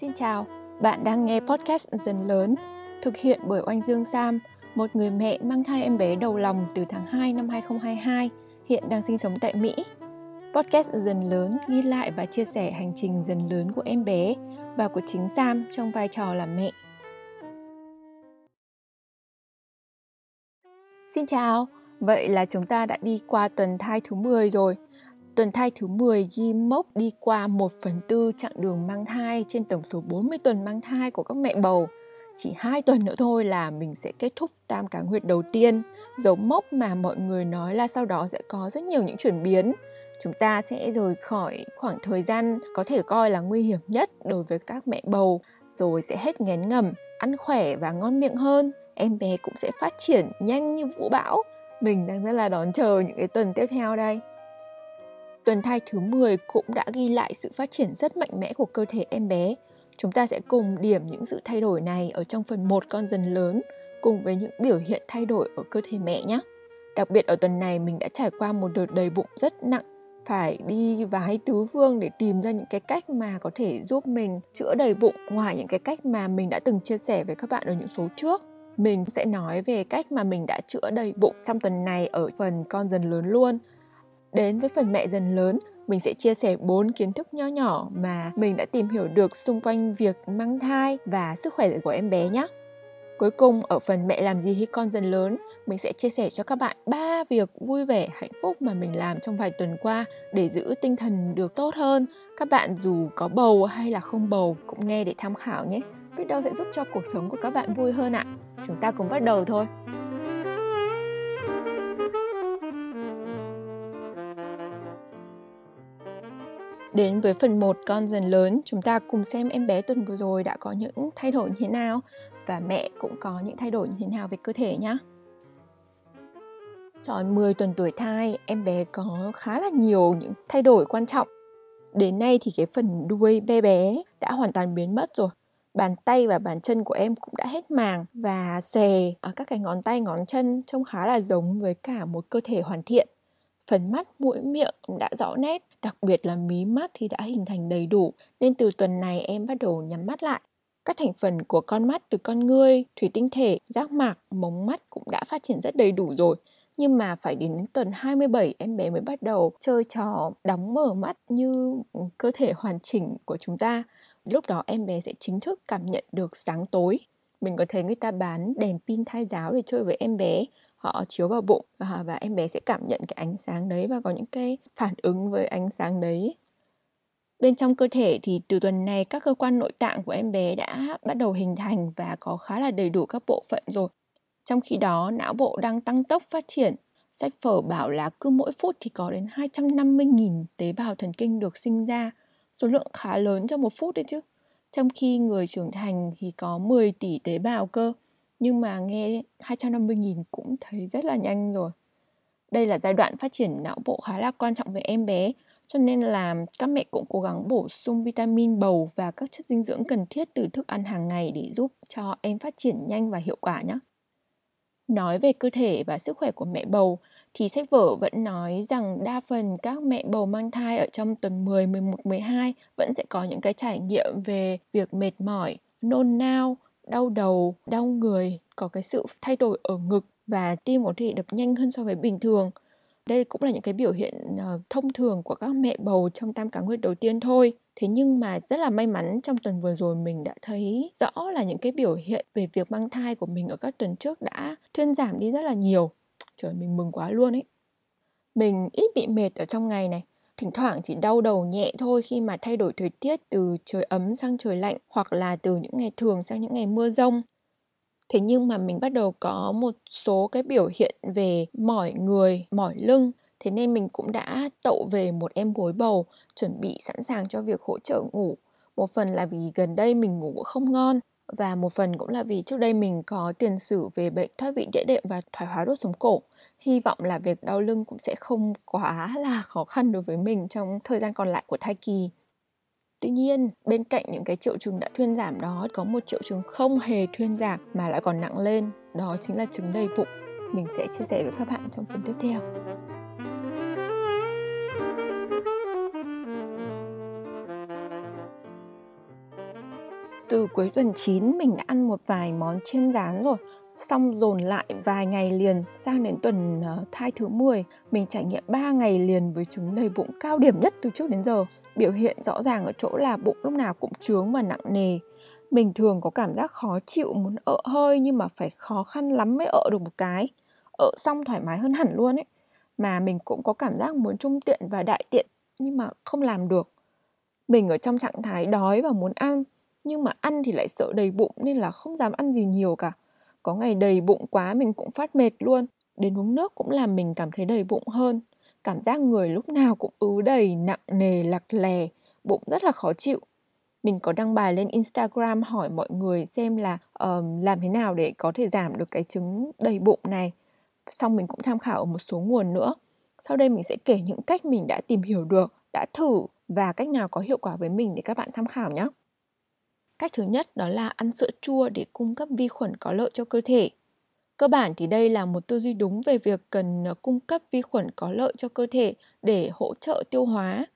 Xin chào, bạn đang nghe podcast Dần Lớn, thực hiện bởi Oanh Dương Sam, một người mẹ mang thai em bé đầu lòng từ tháng 2 năm 2022, hiện đang sinh sống tại Mỹ. Podcast Dần Lớn ghi lại và chia sẻ hành trình dần lớn của em bé và của chính Sam trong vai trò là mẹ. Xin chào, vậy là chúng ta đã đi qua tuần thai thứ 10 rồi. Tuần thai thứ 10 ghi mốc đi qua 1 phần tư chặng đường mang thai trên tổng số 40 tuần mang thai của các mẹ bầu. Chỉ 2 tuần nữa thôi là mình sẽ kết thúc tam cá nguyệt đầu tiên, dấu mốc mà mọi người nói là sau đó sẽ có rất nhiều những chuyển biến. Chúng ta sẽ rời khỏi khoảng thời gian có thể coi là nguy hiểm nhất đối với các mẹ bầu, rồi sẽ hết ngén ngầm, ăn khỏe và ngon miệng hơn. Em bé cũng sẽ phát triển nhanh như vũ bão. Mình đang rất là đón chờ những cái tuần tiếp theo đây. Tuần thai thứ 10 cũng đã ghi lại sự phát triển rất mạnh mẽ của cơ thể em bé. Chúng ta sẽ cùng điểm những sự thay đổi này ở trong phần 1 con dần lớn, cùng với những biểu hiện thay đổi ở cơ thể mẹ nhé. Đặc biệt ở tuần này mình đã trải qua một đợt đầy bụng rất nặng, phải đi vái tứ phương để tìm ra những cái cách mà có thể giúp mình chữa đầy bụng, ngoài những cái cách mà mình đã từng chia sẻ với các bạn ở những số trước mình sẽ nói về cách mà mình đã chữa đầy bụng trong tuần này ở phần con dần lớn luôn Đến với phần mẹ dần lớn, mình sẽ chia sẻ bốn kiến thức nho nhỏ mà mình đã tìm hiểu được xung quanh việc mang thai và sức khỏe của em bé nhé. Cuối cùng ở phần mẹ làm gì khi con dần lớn, mình sẽ chia sẻ cho các bạn ba việc vui vẻ, hạnh phúc mà mình làm trong vài tuần qua để giữ tinh thần được tốt hơn. Các bạn dù có bầu hay là không bầu cũng nghe để tham khảo nhé. Biết đâu sẽ giúp cho cuộc sống của các bạn vui hơn ạ. Chúng ta cùng bắt đầu thôi. Đến với phần 1 con dần lớn, chúng ta cùng xem em bé tuần vừa rồi đã có những thay đổi như thế nào và mẹ cũng có những thay đổi như thế nào về cơ thể nhé. Tròn 10 tuần tuổi thai, em bé có khá là nhiều những thay đổi quan trọng. Đến nay thì cái phần đuôi bé bé đã hoàn toàn biến mất rồi. Bàn tay và bàn chân của em cũng đã hết màng và xòe ở các cái ngón tay ngón chân trông khá là giống với cả một cơ thể hoàn thiện. Phần mắt, mũi, miệng đã rõ nét, đặc biệt là mí mắt thì đã hình thành đầy đủ, nên từ tuần này em bắt đầu nhắm mắt lại. Các thành phần của con mắt từ con ngươi, thủy tinh thể, giác mạc, mống mắt cũng đã phát triển rất đầy đủ rồi. Nhưng mà phải đến tuần 27 em bé mới bắt đầu chơi trò đóng mở mắt như cơ thể hoàn chỉnh của chúng ta. Lúc đó em bé sẽ chính thức cảm nhận được sáng tối. Mình có thấy người ta bán đèn pin thai giáo để chơi với em bé họ chiếu vào bụng và, và em bé sẽ cảm nhận cái ánh sáng đấy và có những cái phản ứng với ánh sáng đấy. Bên trong cơ thể thì từ tuần này các cơ quan nội tạng của em bé đã bắt đầu hình thành và có khá là đầy đủ các bộ phận rồi. Trong khi đó não bộ đang tăng tốc phát triển. Sách phở bảo là cứ mỗi phút thì có đến 250.000 tế bào thần kinh được sinh ra. Số lượng khá lớn trong một phút đấy chứ. Trong khi người trưởng thành thì có 10 tỷ tế bào cơ nhưng mà nghe 250.000 cũng thấy rất là nhanh rồi. Đây là giai đoạn phát triển não bộ khá là quan trọng với em bé, cho nên là các mẹ cũng cố gắng bổ sung vitamin bầu và các chất dinh dưỡng cần thiết từ thức ăn hàng ngày để giúp cho em phát triển nhanh và hiệu quả nhé. Nói về cơ thể và sức khỏe của mẹ bầu thì sách vở vẫn nói rằng đa phần các mẹ bầu mang thai ở trong tuần 10, 11, 12 vẫn sẽ có những cái trải nghiệm về việc mệt mỏi, nôn nao, đau đầu, đau người, có cái sự thay đổi ở ngực và tim có thể đập nhanh hơn so với bình thường. Đây cũng là những cái biểu hiện ờ, thông thường của các mẹ bầu trong tam cá nguyệt đầu tiên thôi. Thế nhưng mà rất là may mắn trong tuần vừa rồi mình đã thấy rõ là những cái biểu hiện về việc mang thai của mình ở các tuần trước đã thuyên giảm đi rất là nhiều. Trời mình mừng quá luôn ấy. Mình ít bị mệt ở trong ngày này thỉnh thoảng chỉ đau đầu nhẹ thôi khi mà thay đổi thời tiết từ trời ấm sang trời lạnh hoặc là từ những ngày thường sang những ngày mưa rông. Thế nhưng mà mình bắt đầu có một số cái biểu hiện về mỏi người, mỏi lưng, thế nên mình cũng đã tậu về một em gối bầu, chuẩn bị sẵn sàng cho việc hỗ trợ ngủ. Một phần là vì gần đây mình ngủ không ngon và một phần cũng là vì trước đây mình có tiền sử về bệnh thoát vị đĩa đệm và thoái hóa đốt sống cổ hy vọng là việc đau lưng cũng sẽ không quá là khó khăn đối với mình trong thời gian còn lại của thai kỳ Tuy nhiên, bên cạnh những cái triệu chứng đã thuyên giảm đó có một triệu chứng không hề thuyên giảm mà lại còn nặng lên, đó chính là chứng đầy bụng. Mình sẽ chia sẻ với các bạn trong phần tiếp theo. Từ cuối tuần 9 mình đã ăn một vài món chiên rán rồi Xong dồn lại vài ngày liền sang đến tuần ờ, thai thứ 10 Mình trải nghiệm 3 ngày liền với chứng đầy bụng cao điểm nhất từ trước đến giờ. Biểu hiện rõ ràng ở chỗ là bụng lúc nào cũng trướng và nặng nề. Mình thường có cảm giác khó chịu, muốn ợ hơi nhưng mà phải khó khăn lắm mới ợ được một cái. Ợ xong thoải mái hơn hẳn luôn ấy. Mà mình cũng có cảm giác muốn trung tiện và đại tiện, nhưng mà không làm được. Mình ở trong trạng thái đói và muốn ăn, nhưng mà ăn thì lại sợ đầy bụng nên là không dám ăn gì nhiều cả có ngày đầy bụng quá mình cũng phát mệt luôn. Đến uống nước cũng làm mình cảm thấy đầy bụng hơn. Cảm giác người lúc nào cũng ứ đầy nặng nề lặc lè bụng rất là khó chịu. Mình có đăng bài lên instagram hỏi mọi người xem là uh, làm thế nào để có thể giảm được cái chứng đầy bụng này. Xong mình cũng tham khảo ở một số nguồn nữa. Sau đây mình sẽ kể những cách mình đã tìm hiểu được đã thử và cách nào có hiệu quả với mình để các bạn tham khảo nhé Cách thứ nhất đó là ăn sữa chua để cung cấp vi khuẩn có lợi cho cơ thể. Cơ bản thì đây là một tư duy đúng về việc cần ờ, cung cấp vi khuẩn có lợi cho cơ thể để hỗ trợ tiêu hóa.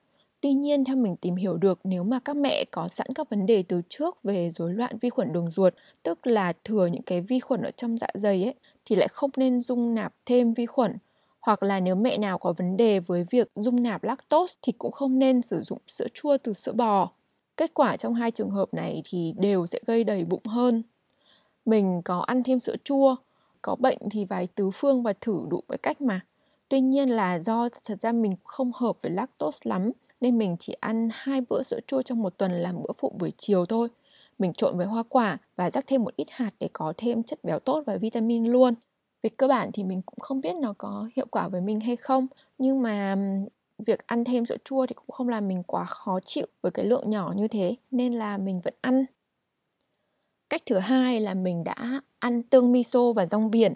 Tuy nhiên theo mình tìm hiểu được nếu mà các mẹ có sẵn các vấn đề từ trước về rối loạn vi khuẩn đường ruột, tức là thừa những cái vi khuẩn ở trong dạ dày ấy thì lại không nên dung nạp thêm vi khuẩn hoặc là nếu mẹ nào có vấn đề với việc dung nạp lactose thì cũng không nên sử dụng sữa chua từ sữa bò. Kết quả trong hai trường hợp này thì đều sẽ gây đầy bụng hơn. Mình có ăn thêm sữa chua, có bệnh thì vài tứ phương và thử đủ mọi cách mà. Tuy nhiên là do thật ra mình không hợp với lactose lắm nên mình chỉ ăn hai bữa sữa chua trong một tuần làm bữa phụ buổi chiều thôi. Mình trộn với hoa quả và rắc thêm một ít hạt để có thêm chất béo tốt và vitamin luôn. Về cơ bản thì mình cũng không biết nó có hiệu quả với mình hay không nhưng mà việc ăn thêm sữa chua thì cũng không làm mình quá khó chịu với cái lượng nhỏ như thế nên là mình vẫn ăn. Cách thứ hai là mình đã ăn tương miso và rong biển.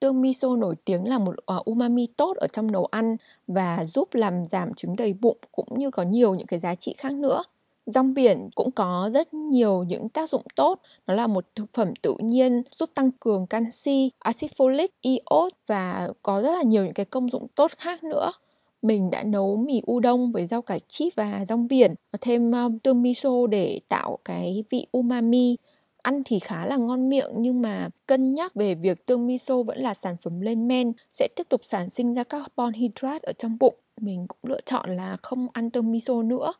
Tương miso nổi tiếng là một uh, umami tốt ở trong nấu ăn và giúp làm giảm chứng đầy bụng cũng như có nhiều những cái giá trị khác nữa. Rong biển cũng có rất nhiều những tác dụng tốt nó là một thực phẩm tự nhiên giúp tăng cường canxi axit folic iốt và có rất là nhiều những cái công dụng tốt khác nữa mình đã nấu mì udon với rau cải chip và rong biển thêm ờ, tương miso để tạo cái vị umami. Ăn thì khá là ngon miệng, nhưng mà cân nhắc về việc tương miso vẫn là sản phẩm lên men, sẽ tiếp tục sản sinh ra carbon hydrate ở trong bụng. Mình cũng lựa chọn là không ăn tương miso nữa.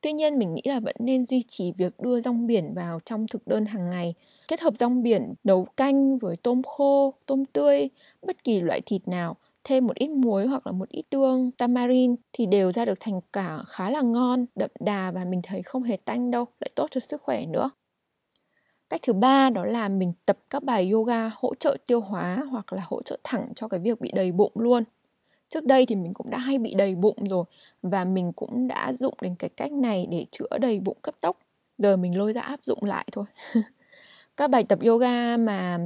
Tuy nhiên, mình nghĩ là vẫn nên duy trì việc đưa rong biển vào trong thực đơn hàng ngày. Kết hợp rong biển nấu canh với tôm khô, tôm tươi, bất kỳ loại thịt nào thêm một ít muối hoặc là một ít tương tamarin thì đều ra được thành cả khá là ngon, đậm đà và mình thấy không hề tanh đâu, lại tốt cho sức khỏe nữa. Cách thứ ba đó là mình tập các bài yoga hỗ trợ tiêu hóa hoặc là hỗ trợ thẳng cho cái việc bị đầy bụng luôn. Trước đây thì mình cũng đã hay bị đầy bụng rồi và mình cũng đã dụng đến cái cách này để chữa đầy bụng cấp tốc. Giờ mình lôi ra áp dụng lại thôi. các bài tập yoga mà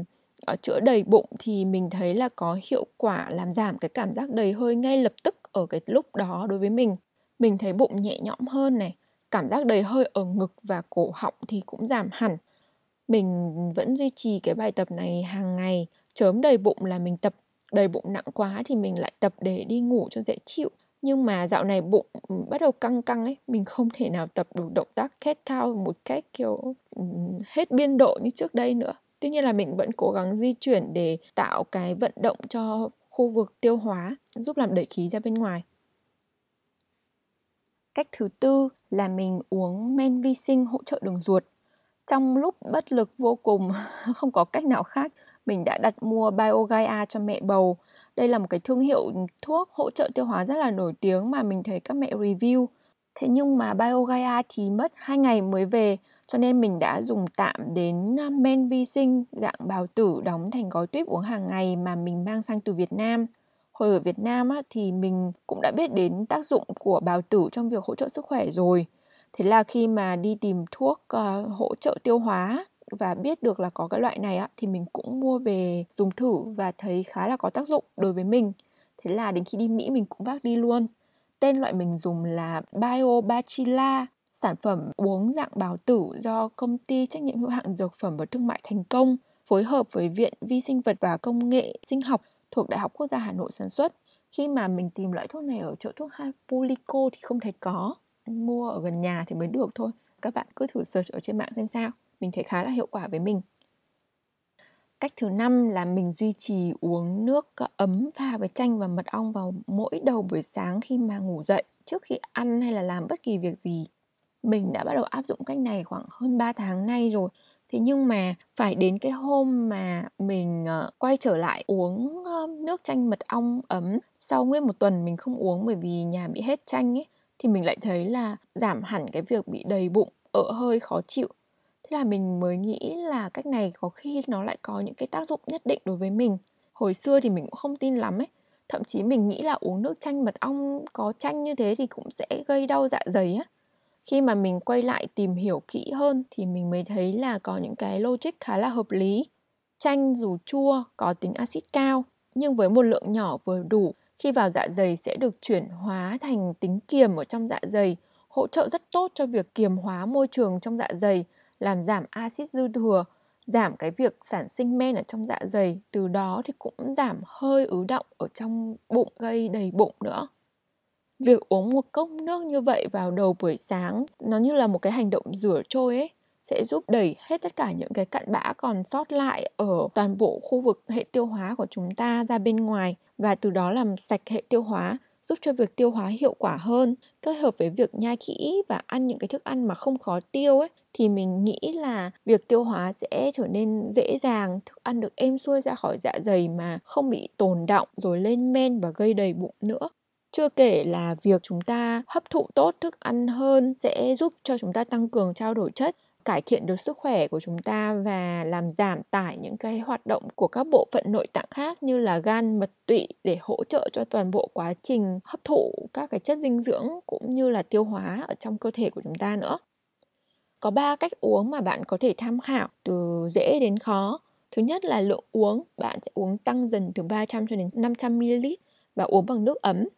chữa đầy bụng thì mình thấy là có hiệu quả làm giảm cái cảm giác đầy hơi ngay lập tức ở cái lúc đó đối với mình. Mình thấy bụng nhẹ nhõm hơn này, cảm giác đầy hơi ở ngực và cổ họng thì cũng giảm hẳn. Mình vẫn duy trì cái bài tập này hàng ngày, chớm đầy bụng là mình tập, đầy bụng nặng quá thì mình lại tập để đi ngủ cho dễ chịu. Nhưng mà dạo này bụng bắt đầu căng căng ấy, mình không thể nào tập được động tác cat cao một cách kiểu ừ, hết biên độ như trước đây nữa tuy nhiên là mình vẫn cố gắng di chuyển để tạo cái vận động cho khu vực tiêu hóa, giúp làm đẩy khí ra bên ngoài. Cách thứ tư là mình uống men vi sinh hỗ trợ đường ruột. Trong lúc bất lực vô cùng, không có cách nào khác, mình đã đặt mua BioGaia cho mẹ bầu. Đây là một cái thương hiệu thuốc hỗ trợ tiêu hóa rất là nổi tiếng mà mình thấy các mẹ review. Thế nhưng mà BioGaia thì mất hai ngày mới về cho nên mình đã dùng tạm đến men vi sinh dạng bào tử đóng thành gói tuyếp uống hàng ngày mà mình mang sang từ Việt Nam. Hồi ở Việt Nam á, thì mình cũng đã biết đến tác dụng của bào tử trong việc hỗ trợ sức khỏe rồi. Thế là khi mà đi tìm thuốc uh, hỗ trợ tiêu hóa và biết được là có cái loại này á, thì mình cũng mua về dùng thử và thấy khá là có tác dụng đối với mình. Thế là đến khi đi Mỹ mình cũng vác đi luôn. Tên loại mình dùng là Biobacilla sản phẩm uống dạng bào tử do công ty trách nhiệm hữu hạn dược phẩm và thương mại thành công phối hợp với Viện Vi sinh vật và Công nghệ sinh học thuộc Đại học Quốc gia Hà Nội sản xuất. Khi mà mình tìm loại thuốc này ở chỗ thuốc Hapulico thì không thấy có. Mua ở gần nhà thì mới được thôi. Các bạn cứ thử search ở trên mạng xem sao. mình thấy khá là hiệu quả với mình cách thứ năm là mình duy trì uống nước ấm pha với chanh và mật ong vào mỗi đầu buổi sáng khi mà ngủ dậy, trước khi ăn hay là làm bất kỳ việc gì mình đã bắt đầu áp dụng cách này khoảng hơn 3 tháng nay rồi. Thế nhưng mà phải đến cái hôm mà mình ờ, quay trở lại uống nước chanh mật ong ấm sau nguyên một tuần mình không uống bởi vì nhà bị hết chanh ấy, thì mình lại thấy là giảm hẳn cái việc bị đầy bụng, ợ hơi, khó chịu. Thế là mình mới nghĩ là cách này có khi nó lại có những cái tác dụng nhất định đối với mình. Hồi xưa thì mình cũng không tin lắm ấy. Thậm chí mình nghĩ là uống nước chanh mật ong có chanh như thế thì cũng sẽ gây đau dạ dày á khi mà mình quay lại tìm hiểu kỹ hơn thì mình mới thấy là có những cái logic khá là hợp lý. Chanh dù chua có tính axit cao, nhưng với một lượng nhỏ vừa đủ, khi vào dạ dày sẽ được chuyển hóa thành tính kiềm ở trong dạ dày, hỗ trợ rất tốt cho việc kiềm hóa môi trường trong dạ dày, làm giảm axit dư thừa, giảm cái việc sản sinh men ở trong dạ dày, từ đó thì cũng giảm hơi ứ động ở trong bụng, gây đầy bụng nữa việc uống một cốc nước như vậy vào đầu buổi sáng, nó như là một cái hành động rửa trôi ấy, sẽ giúp đẩy hết tất cả những cái cặn bã còn sót lại ở toàn bộ khu vực hệ tiêu hóa của chúng ta ra bên ngoài và từ đó làm sạch hệ tiêu hóa, giúp cho việc tiêu hóa hiệu quả hơn. Kết hợp với việc nhai kỹ và ăn những cái thức ăn mà không khó tiêu ấy, thì mình nghĩ là việc tiêu hóa sẽ trở nên dễ dàng, thức ăn được êm xuôi ra khỏi dạ dày mà không bị tồn động rồi lên men và gây đầy bụng nữa chưa kể là việc chúng ta hấp thụ tốt thức ăn hơn sẽ giúp cho chúng ta tăng cường trao đổi chất cải thiện được sức khỏe của chúng ta và làm giảm tải những cái hoạt động của các bộ phận nội tạng khác như là gan, mật tụy để hỗ trợ cho toàn bộ quá trình hấp thụ các cái chất dinh dưỡng cũng như là tiêu hóa ở trong cơ thể của chúng ta nữa. Có 3 cách uống mà bạn có thể tham khảo từ dễ đến khó. Thứ nhất là lượng uống, bạn sẽ uống tăng dần từ 300 cho đến 500 ml và uống bằng nước ấm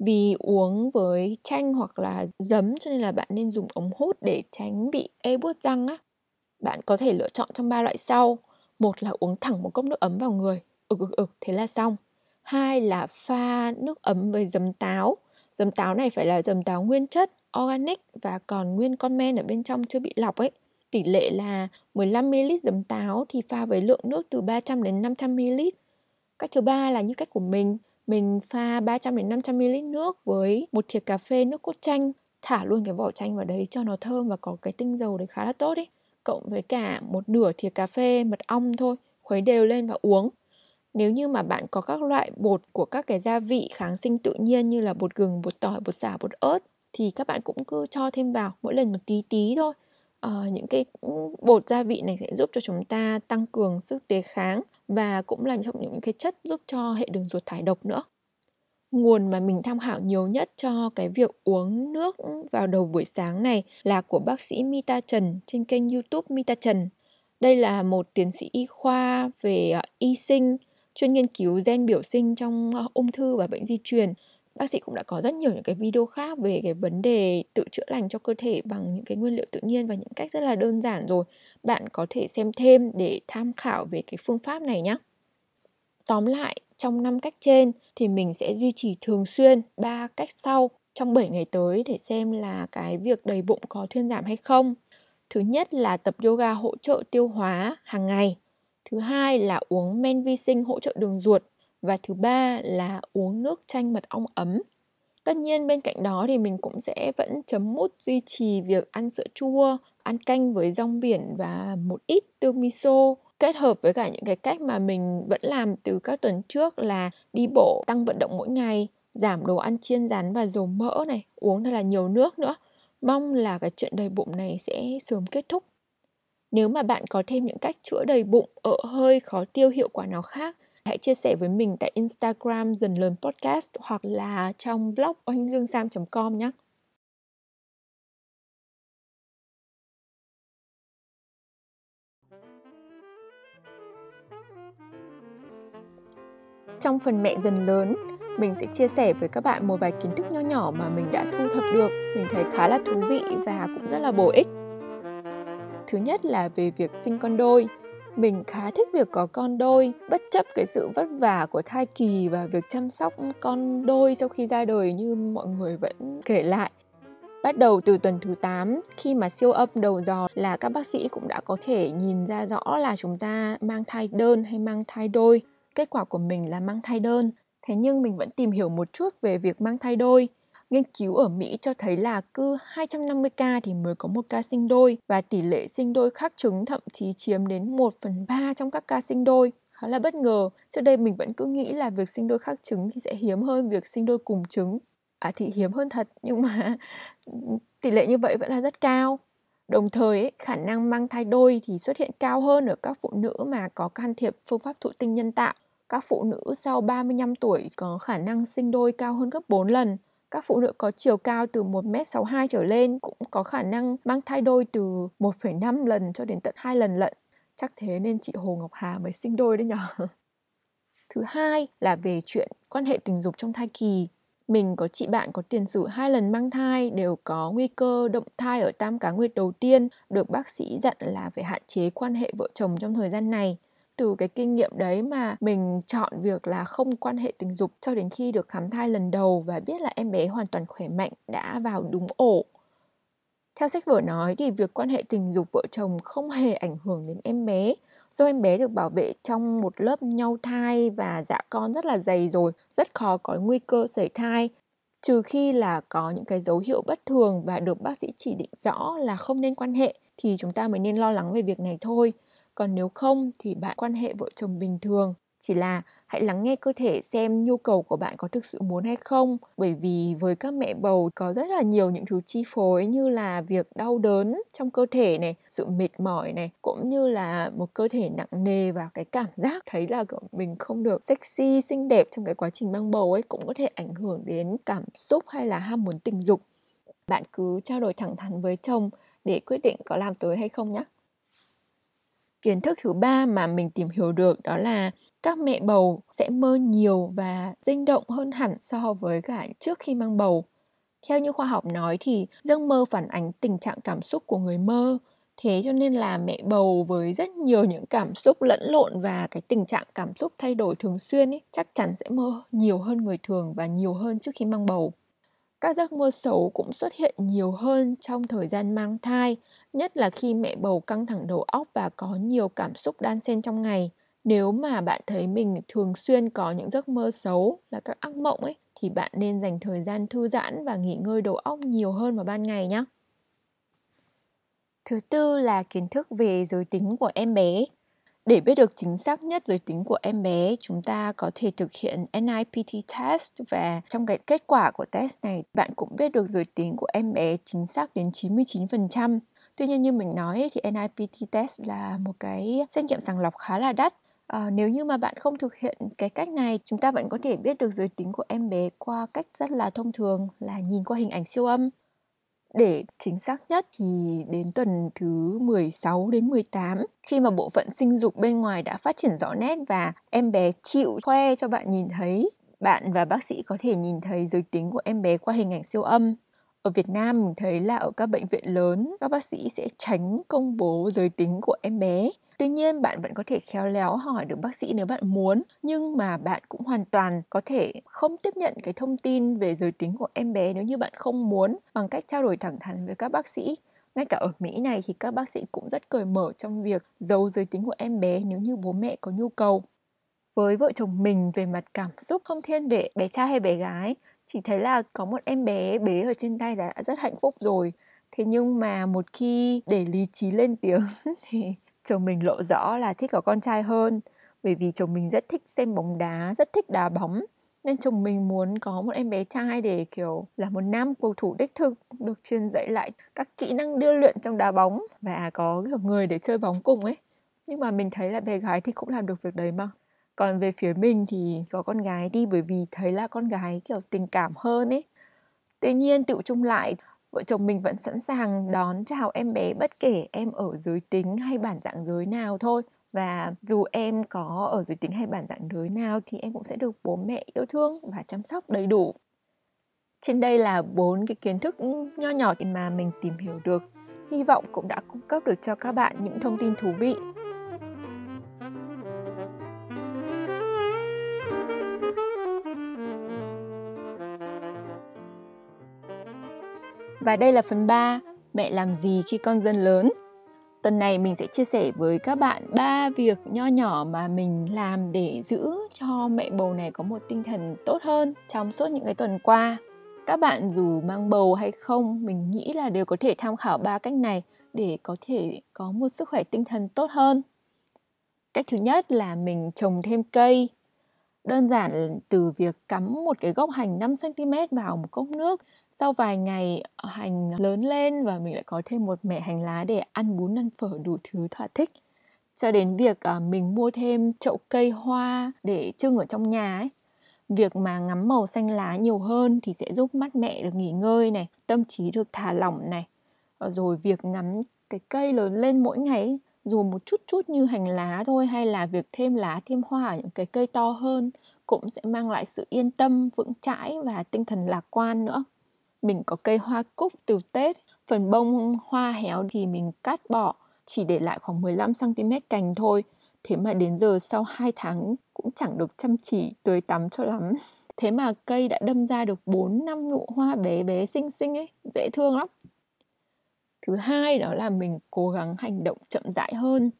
vì uống với chanh hoặc là giấm cho nên là bạn nên dùng ống hút để tránh bị ê buốt răng á. Bạn có thể lựa chọn trong ba loại sau. Một là uống thẳng một cốc nước ấm vào người, ực ực ực thế là xong. Hai là pha nước ấm với giấm táo. Giấm táo này phải là giấm táo nguyên chất, organic và còn nguyên con men ở bên trong chưa bị lọc ấy. Tỷ lệ là 15ml giấm táo thì pha với lượng nước từ 300 đến 500ml. Cách thứ ba là như cách của mình, mình pha 300 đến 500 ml nước với một thìa cà phê nước cốt chanh, thả luôn cái vỏ chanh vào đấy cho nó thơm và có cái tinh dầu đấy khá là tốt ý. Cộng với cả một nửa thìa cà phê mật ong thôi, khuấy đều lên và uống. Nếu như mà bạn có các loại bột của các cái gia vị kháng sinh tự nhiên như là bột gừng, bột tỏi, bột xả, bột ớt thì các bạn cũng cứ cho thêm vào mỗi lần một tí tí thôi. Ờ, những cái ừ, bột gia vị này sẽ giúp cho chúng ta tăng cường sức đề kháng và cũng là trong những cái chất giúp cho hệ đường ruột thải độc nữa. Nguồn mà mình tham khảo nhiều nhất cho cái việc uống nước vào đầu buổi sáng này là của bác sĩ Mita Trần trên kênh YouTube Mita Trần. Đây là một tiến sĩ y khoa về à, y sinh, chuyên nghiên cứu gen biểu sinh trong à, ung thư và bệnh di truyền bác sĩ cũng đã có rất nhiều những cái video khác về cái vấn đề tự chữa lành cho cơ thể bằng những cái nguyên liệu tự nhiên và những cách rất là đơn giản rồi bạn có thể xem thêm để tham khảo về cái phương pháp này nhé tóm lại, trong năm cách trên thì mình sẽ duy trì thường xuyên ba cách sau trong 7 ngày tới để xem là cái việc đầy bụng có thuyên giảm hay không. Thứ nhất là tập yoga hỗ trợ tiêu hóa hàng ngày. Thứ hai là uống men vi sinh hỗ trợ đường ruột và thứ ba là uống nước chanh mật ong ấm. Tất nhiên bên cạnh đó thì mình cũng sẽ vẫn chấm mút duy trì việc ăn sữa chua, ăn canh với rong biển và một ít tương miso kết hợp với cả những cái cách mà mình vẫn làm từ các tuần trước là đi bộ, tăng vận động mỗi ngày, giảm đồ ăn chiên rán và dầu mỡ này, uống thật là nhiều nước nữa. Mong là cái chuyện đầy bụng này sẽ sớm kết thúc. Nếu mà bạn có thêm những cách chữa đầy bụng, ợ hơi, khó tiêu, hiệu quả nào khác hãy chia sẻ với mình tại Instagram dần lớn podcast hoặc là trong blog oanh dương sam.com nhé. Trong phần mẹ dần lớn, mình sẽ chia sẻ với các bạn một vài kiến thức nho nhỏ mà mình đã thu thập được, mình thấy khá là thú vị và cũng rất là bổ ích. Thứ nhất là về việc sinh con đôi mình khá thích việc có con đôi bất chấp cái sự vất vả của thai kỳ và việc chăm sóc con đôi sau khi ra đời như mọi người vẫn kể lại Bắt đầu từ tuần thứ 8, khi mà siêu âm đầu dò là các bác sĩ cũng đã có thể nhìn ra rõ là chúng ta mang thai đơn hay mang thai đôi. Kết quả của mình là mang thai đơn. Thế nhưng mình vẫn tìm hiểu một chút về việc mang thai đôi. Nghiên cứu ở Mỹ cho thấy là cứ 250 ca thì mới có một ca sinh đôi và tỷ lệ sinh đôi khác trứng thậm chí chiếm đến 1 phần 3 trong các ca sinh đôi. Khá là bất ngờ, trước đây mình vẫn cứ nghĩ là việc sinh đôi khác trứng thì sẽ hiếm hơn việc sinh đôi cùng trứng. À thì hiếm hơn thật nhưng mà tỷ lệ như vậy vẫn là rất cao. Đồng thời, ấy, khả năng mang thai đôi thì xuất hiện cao hơn ở các phụ nữ mà có can thiệp phương pháp thụ tinh nhân tạo. Các phụ nữ sau 35 tuổi có khả năng sinh đôi cao hơn gấp 4 lần. Các phụ nữ có chiều cao từ 1m62 trở lên cũng có khả năng mang thai đôi từ 1,5 lần cho đến tận 2 lần lận. Chắc thế nên chị Hồ Ngọc Hà mới sinh đôi đấy nhở. Thứ hai là về chuyện quan hệ tình dục trong thai kỳ. Mình có chị bạn có tiền sử hai lần mang thai đều có nguy cơ động thai ở tam cá nguyệt đầu tiên, được bác sĩ dặn là phải hạn chế quan hệ vợ chồng trong thời gian này. Từ cái kinh nghiệm đấy mà mình chọn việc là không quan hệ tình dục cho đến khi được khám thai lần đầu và biết là em bé hoàn toàn khỏe mạnh đã vào đúng ổ. Theo sách vở nói thì việc quan hệ tình dục vợ chồng không hề ảnh hưởng đến em bé do em bé được bảo vệ trong một lớp nhau thai và dạ con rất là dày rồi, rất khó có nguy cơ sẩy thai. Trừ khi là có những cái dấu hiệu bất thường và được bác sĩ chỉ định rõ là không nên quan hệ thì chúng ta mới nên lo lắng về việc này thôi. Còn nếu không thì bạn quan hệ vợ chồng bình thường, chỉ là hãy lắng nghe cơ thể xem nhu cầu của bạn có thực sự muốn hay không. Bởi vì với các mẹ bầu có rất là nhiều những thứ chi phối như là việc đau đớn trong cơ thể này sự mệt mỏi này cũng như là một cơ thể nặng nề và cái cảm giác thấy là mình không được sexy xinh đẹp trong cái quá trình mang bầu ấy cũng có thể ảnh hưởng đến cảm xúc hay là ham muốn tình dục. Bạn cứ trao đổi thẳng thắn với chồng để quyết định có làm tới hay không nhé kiến thức thứ ba mà mình tìm hiểu được đó là các mẹ bầu sẽ mơ nhiều và sinh động hơn hẳn so với cả trước khi mang bầu. Theo như khoa học nói thì giấc mơ phản ánh tình trạng cảm xúc của người mơ. Thế cho nên là mẹ bầu với rất nhiều những cảm xúc lẫn lộn và cái tình trạng cảm xúc thay đổi thường xuyên ấy, chắc chắn sẽ mơ nhiều hơn người thường và nhiều hơn trước khi mang bầu. Các giấc mơ xấu cũng xuất hiện nhiều hơn trong thời gian mang thai, nhất là khi mẹ bầu căng thẳng đầu óc và có nhiều cảm xúc đan xen trong ngày nếu mà bạn thấy mình thường xuyên có những giấc mơ xấu là các ác mộng ấy thì bạn nên dành thời gian thư giãn và nghỉ ngơi đầu óc nhiều hơn vào ban ngày nhé. Thứ tư là kiến thức về giới tính của em bé. Để biết được chính xác nhất giới tính của em bé, chúng ta có thể thực hiện NIPT test và trong cái kết quả của test này, bạn cũng biết được giới tính của em bé chính xác đến 99%. Tuy nhiên như mình nói thì NIPT test là một cái xét nghiệm sàng lọc khá là đắt À, nếu như mà bạn không thực hiện cái cách này, chúng ta vẫn có thể biết được giới tính của em bé qua cách rất là thông thường là nhìn qua hình ảnh siêu âm. Để chính xác nhất thì đến tuần thứ 16 đến 18 khi mà bộ phận sinh dục bên ngoài đã phát triển rõ nét và em bé chịu khoe cho bạn nhìn thấy, bạn và bác sĩ có thể nhìn thấy giới tính của em bé qua hình ảnh siêu âm. Ở Việt Nam mình thấy là ở các bệnh viện lớn, các bác sĩ sẽ tránh công bố giới tính của em bé Tuy nhiên bạn vẫn có thể khéo léo hỏi được bác sĩ nếu bạn muốn, nhưng mà bạn cũng hoàn toàn có thể không tiếp nhận cái thông tin về giới tính của em bé nếu như bạn không muốn bằng cách trao đổi thẳng thắn với các bác sĩ. Ngay cả ở Mỹ này thì các bác sĩ cũng rất cởi mở trong việc giấu giới tính của em bé nếu như bố mẹ có nhu cầu. Với vợ chồng mình về mặt cảm xúc không thiên về bé trai hay bé gái, chỉ thấy là có một em bé bế ở trên tay đã rất hạnh phúc rồi. Thế nhưng mà một khi để lý trí lên tiếng thì chồng mình lộ rõ là thích có con trai hơn, bởi vì chồng mình rất thích xem bóng đá, rất thích đá bóng. Nên chồng mình muốn có một em bé trai để, kiểu, là một nam cầu thủ đích thực, được truyền dạy lại các kỹ năng đưa luyện trong đá bóng và có kiểu người để chơi bóng cùng ấy. Nhưng mà mình thấy là bé gái thì cũng làm được việc đấy mà. Còn về phía mình thì có con gái đi bởi vì thấy là con gái, kiểu, tình cảm hơn ấy. Tuy nhiên tự chung lại vợ chồng mình vẫn sẵn sàng đón chào em bé bất kể em ở giới tính hay bản dạng giới nào thôi. Và dù em có ở giới tính hay bản dạng giới nào thì em cũng sẽ được bố mẹ yêu thương và chăm sóc đầy đủ. Trên đây là bốn cái kiến thức nho nhỏ mà mình tìm hiểu được. Hy vọng cũng đã cung cấp được cho các bạn những thông tin thú vị. Và đây là phần 3, mẹ làm gì khi con dần lớn. Tuần này mình sẽ chia sẻ với các bạn ba việc nho nhỏ mà mình làm để giữ cho mẹ bầu này có một tinh thần tốt hơn trong suốt những cái tuần qua. Các bạn dù mang bầu hay không, mình nghĩ là đều có thể tham khảo ba cách này để có thể có một sức khỏe tinh thần tốt hơn. Cách thứ nhất là mình trồng thêm cây. Đơn giản từ việc cắm một cái gốc hành 5 cm vào một cốc nước sau vài ngày ờ, hành lớn lên và mình lại có thêm một mẻ hành lá để ăn bún ăn phở đủ thứ thỏa thích. Cho đến việc uh, mình mua thêm chậu cây hoa để trưng ở trong nhà ấy việc mà ngắm màu xanh lá nhiều hơn thì sẽ giúp mắt mẹ được nghỉ ngơi này tâm trí được thả lỏng này. Ờ, rồi việc ngắm cái cây lớn lên mỗi ngày dù một chút chút như hành lá thôi hay là việc thêm lá thêm hoa ở những cái cây to hơn cũng sẽ mang lại sự yên tâm vững chãi và tinh thần lạc quan nữa mình có cây hoa cúc từ Tết, phần bông hoa héo thì mình cắt bỏ, chỉ để lại khoảng 15 cm cành thôi. Thế mà đến giờ sau 2 tháng cũng chẳng được chăm chỉ tưới tắm cho lắm. Thế mà cây đã đâm ra được 4 năm nụ hoa bé bé xinh xinh ấy, dễ thương lắm. Thứ hai đó là mình cố gắng hành động chậm rãi hơn.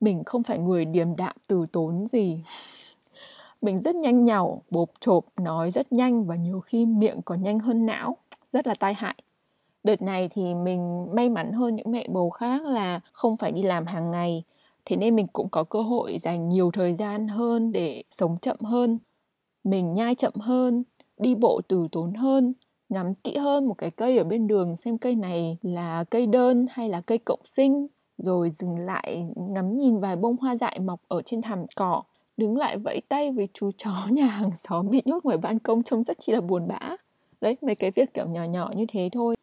Mình không phải người điềm đạm từ tốn gì. Mình rất nhanh nhảu, bộp chộp, nói rất nhanh và nhiều khi miệng còn nhanh hơn não rất là tai hại. Đợt này thì mình may mắn hơn những mẹ bầu khác là không phải đi làm hàng ngày. Thế nên mình cũng có cơ hội dành nhiều thời gian hơn để sống chậm hơn, mình nhai chậm hơn, đi bộ từ tốn hơn, ngắm kỹ hơn một cái cây ở bên đường xem cây này là cây đơn hay là cây cộng sinh, rồi dừng lại ngắm nhìn vài bông hoa dại mọc ở trên thảm cỏ, đứng lại vẫy tay với chú chó nhà hàng xóm bị nhốt ngoài ban công trông rất chi là buồn bã đấy, mấy cái việc kiểu nhỏ nhỏ như thế thôi.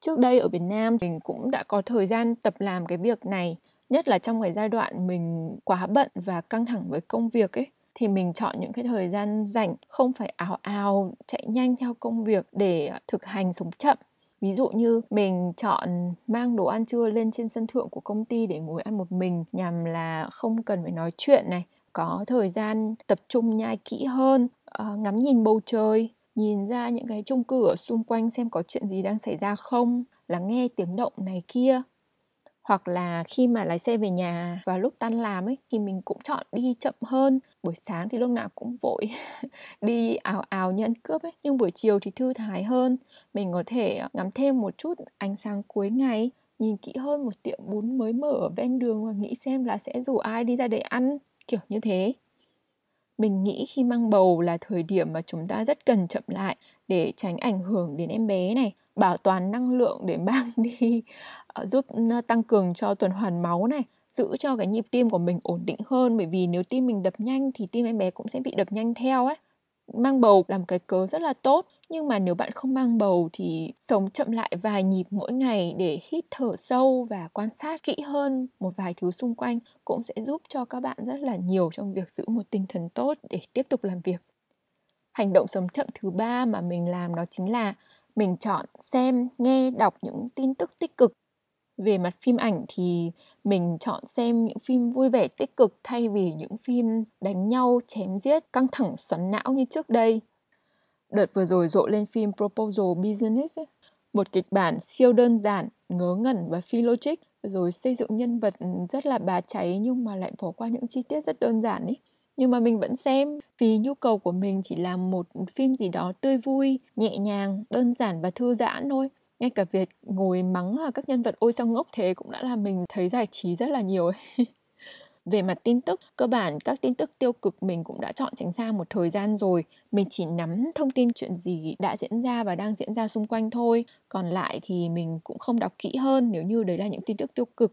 Trước đây ở Việt Nam mình cũng đã có thời gian tập làm cái việc này, nhất là trong cái giai đoạn mình quá bận và căng thẳng với công việc ấy. Thì mình chọn những cái thời gian rảnh, không phải ào ào chạy nhanh theo công việc để thực hành sống chậm. Ví dụ như mình chọn mang đồ ăn trưa lên trên sân thượng của công ty để ngồi ăn một mình, nhằm là không cần phải nói chuyện này, có thời gian tập trung nhai kỹ hơn ờ, ngắm nhìn bầu trời nhìn ra những cái chung cư ở xung quanh xem có chuyện gì đang xảy ra không? Lắng nghe tiếng động này kia. Hoặc là khi mà lái xe về nhà vào lúc tan làm ấy, thì mình cũng chọn đi chậm hơn. Buổi sáng thì lúc nào cũng vội đi ào ào như ăn cướp ấy, nhưng buổi chiều thì thư thái hơn. Mình có thể ờ, ngắm thêm một chút ánh sáng cuối ngày, nhìn kỹ hơn một tiệm bún mới mở ở ven đường và nghĩ xem là sẽ rủ ai đi ra để ăn. Kiểu như thế mình nghĩ khi mang bầu là thời điểm mà chúng ta rất cần chậm lại để tránh ảnh hưởng đến em bé này, bảo toàn năng lượng để mang đi ờ, giúp ờ, tăng cường cho tuần hoàn máu này, giữ cho cái nhịp tim của mình ổn định hơn. Bởi vì nếu tim mình đập nhanh thì tim em bé cũng sẽ bị đập nhanh theo ấy. Mang bầu làm cái cớ rất là tốt nhưng mà nếu bạn không mang bầu thì sống chậm lại vài nhịp mỗi ngày để hít thở sâu và quan sát kỹ hơn một vài thứ xung quanh cũng sẽ giúp cho các bạn rất là nhiều trong việc giữ một tinh thần tốt để tiếp tục làm việc. Hành động sống chậm thứ ba mà mình làm đó chính là mình chọn xem, nghe, đọc những tin tức tích cực. Về mặt phim ảnh thì mình chọn xem những phim vui vẻ tích cực thay vì những phim đánh nhau, chém giết, căng thẳng, xoắn não như trước đây đợt vừa rồi rộ lên phim proposal business ấy, một kịch bản siêu đơn giản ngớ ngẩn và phi logic rồi xây dựng nhân vật rất là bà cháy nhưng mà lại bỏ qua những chi tiết rất đơn giản ấy. Nhưng mà mình vẫn xem vì nhu cầu của mình chỉ là một phim gì đó tươi vui nhẹ nhàng đơn giản và thư giãn thôi. Ngay cả việc ngồi mắng là các nhân vật ôi sao ngốc thế cũng đã làm mình thấy giải trí rất là nhiều ấy. về mặt tin tức, cơ bản các tin tức tiêu cực mình cũng đã chọn tránh xa một thời gian rồi. Mình chỉ nắm thông tin chuyện gì đã diễn ra và đang diễn ra xung quanh thôi. Còn lại thì mình cũng không đọc kỹ hơn nếu như đấy là những tin tức tiêu cực.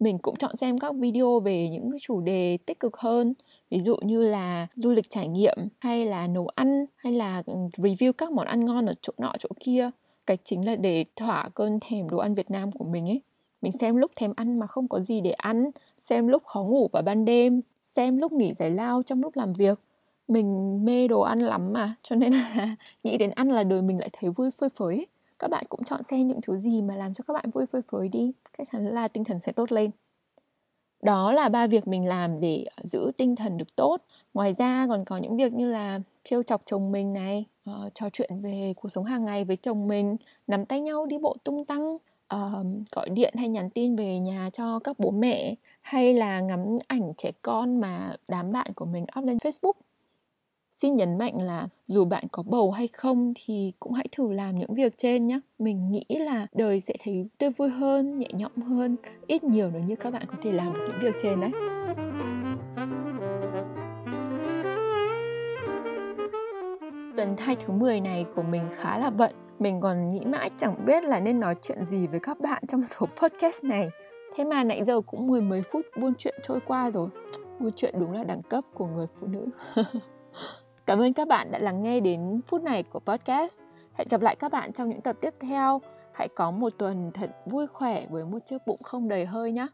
Mình cũng chọn xem các video về những chủ đề tích cực hơn. Ví dụ như là du lịch trải nghiệm, hay là nấu ăn, hay là ừ, review các món ăn ngon ở chỗ nọ chỗ kia. Cách chính là để thỏa cơn thèm đồ ăn Việt Nam của mình ấy. Mình xem lúc thèm ăn mà không có gì để ăn xem lúc khó ngủ vào ban đêm xem lúc nghỉ giải lao trong lúc làm việc. Mình mê đồ ăn lắm mà cho nên là nghĩ đến ăn là đời mình lại thấy vui phơi phới. Các bạn cũng chọn xem những thứ gì mà làm cho các bạn vui phơi phới đi chắc chắn là tinh thần sẽ tốt lên. Đó là ba việc mình làm để giữ tinh thần được tốt. Ngoài ra còn có những việc như là trêu chọc chồng mình này, uh, trò chuyện về cuộc sống hàng ngày với chồng mình, nắm tay nhau đi bộ tung tăng, uh, gọi điện hay nhắn tin về nhà cho các bố mẹ hay là ngắm ảnh trẻ con mà đám bạn của mình up lên Facebook. Xin nhấn mạnh là dù bạn có bầu hay không thì cũng hãy thử làm những việc trên nhé. Mình nghĩ là đời sẽ thấy tươi vui hơn, nhẹ nhõm hơn, ít nhiều nếu như các bạn có thể làm được những việc trên đấy. Tuần thai thứ 10 này của mình khá là bận. Mình còn nghĩ mãi chẳng biết là nên nói chuyện gì với các bạn trong số podcast này. Thế mà nãy giờ cũng mười mấy phút buôn chuyện trôi qua rồi. Buôn chuyện đúng là đẳng cấp của người phụ nữ. Cảm ơn các bạn đã lắng nghe đến phút này của podcast. Hẹn gặp lại các bạn trong những tập tiếp theo. Hãy có một tuần thật vui khỏe với một chiếc bụng không đầy hơi nhé.